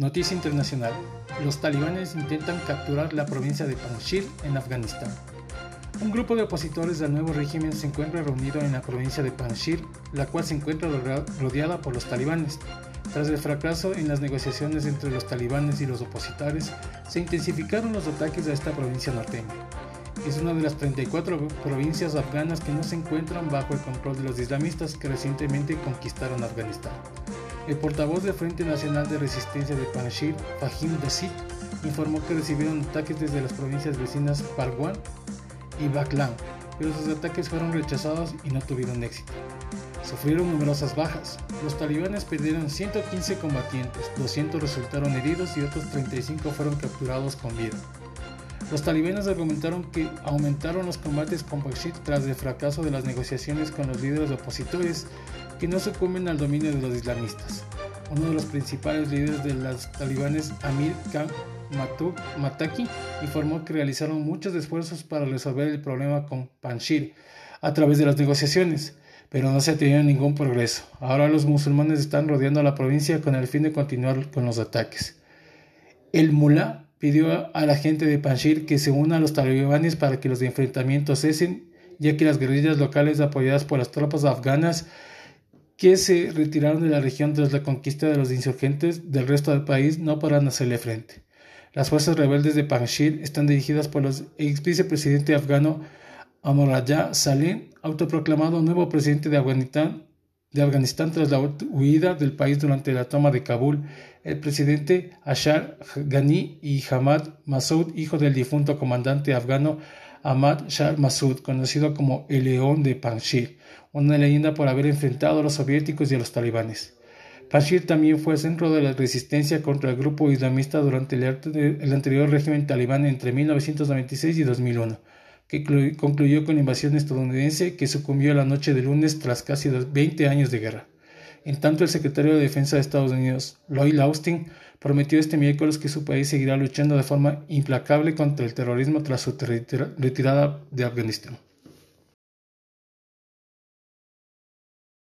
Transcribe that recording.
Noticia internacional. Los talibanes intentan capturar la provincia de Panjshir en Afganistán. Un grupo de opositores al nuevo régimen se encuentra reunido en la provincia de Panjshir, la cual se encuentra rodeada por los talibanes. Tras el fracaso en las negociaciones entre los talibanes y los opositores, se intensificaron los ataques a esta provincia norteña. Es una de las 34 provincias afganas que no se encuentran bajo el control de los islamistas que recientemente conquistaron Afganistán. El portavoz del Frente Nacional de Resistencia de Panjshir, Fahim Dasit, informó que recibieron ataques desde las provincias vecinas Parwan y Baklan, pero sus ataques fueron rechazados y no tuvieron éxito. Sufrieron numerosas bajas. Los talibanes perdieron 115 combatientes, 200 resultaron heridos y otros 35 fueron capturados con vida. Los talibanes argumentaron que aumentaron los combates con Pakshid tras el fracaso de las negociaciones con los líderes opositores que no sucumben al dominio de los islamistas. Uno de los principales líderes de los talibanes, Amir Khan Mataki, informó que realizaron muchos esfuerzos para resolver el problema con Panjshir a través de las negociaciones, pero no se ha tenido ningún progreso. Ahora los musulmanes están rodeando la provincia con el fin de continuar con los ataques. El mullah pidió a la gente de Panjshir que se una a los talibanes para que los enfrentamientos cesen, ya que las guerrillas locales apoyadas por las tropas afganas que se retiraron de la región tras la conquista de los insurgentes del resto del país no podrán hacerle frente. Las fuerzas rebeldes de Panjshir están dirigidas por el ex vicepresidente afgano Amoraya Saleh, autoproclamado nuevo presidente de Afganistán de Afganistán tras la huida del país durante la toma de Kabul, el presidente Ashraf Ghani y Hamad Massoud, hijo del difunto comandante afgano Ahmad Shah Massoud, conocido como el León de Panjshir, una leyenda por haber enfrentado a los soviéticos y a los talibanes. Panjshir también fue centro de la resistencia contra el grupo islamista durante el anterior régimen talibán entre 1996 y 2001 que concluyó con la invasión estadounidense que sucumbió la noche de lunes tras casi 20 años de guerra. En tanto, el secretario de Defensa de Estados Unidos, Lloyd Austin, prometió este miércoles que su país seguirá luchando de forma implacable contra el terrorismo tras su retirada de Afganistán.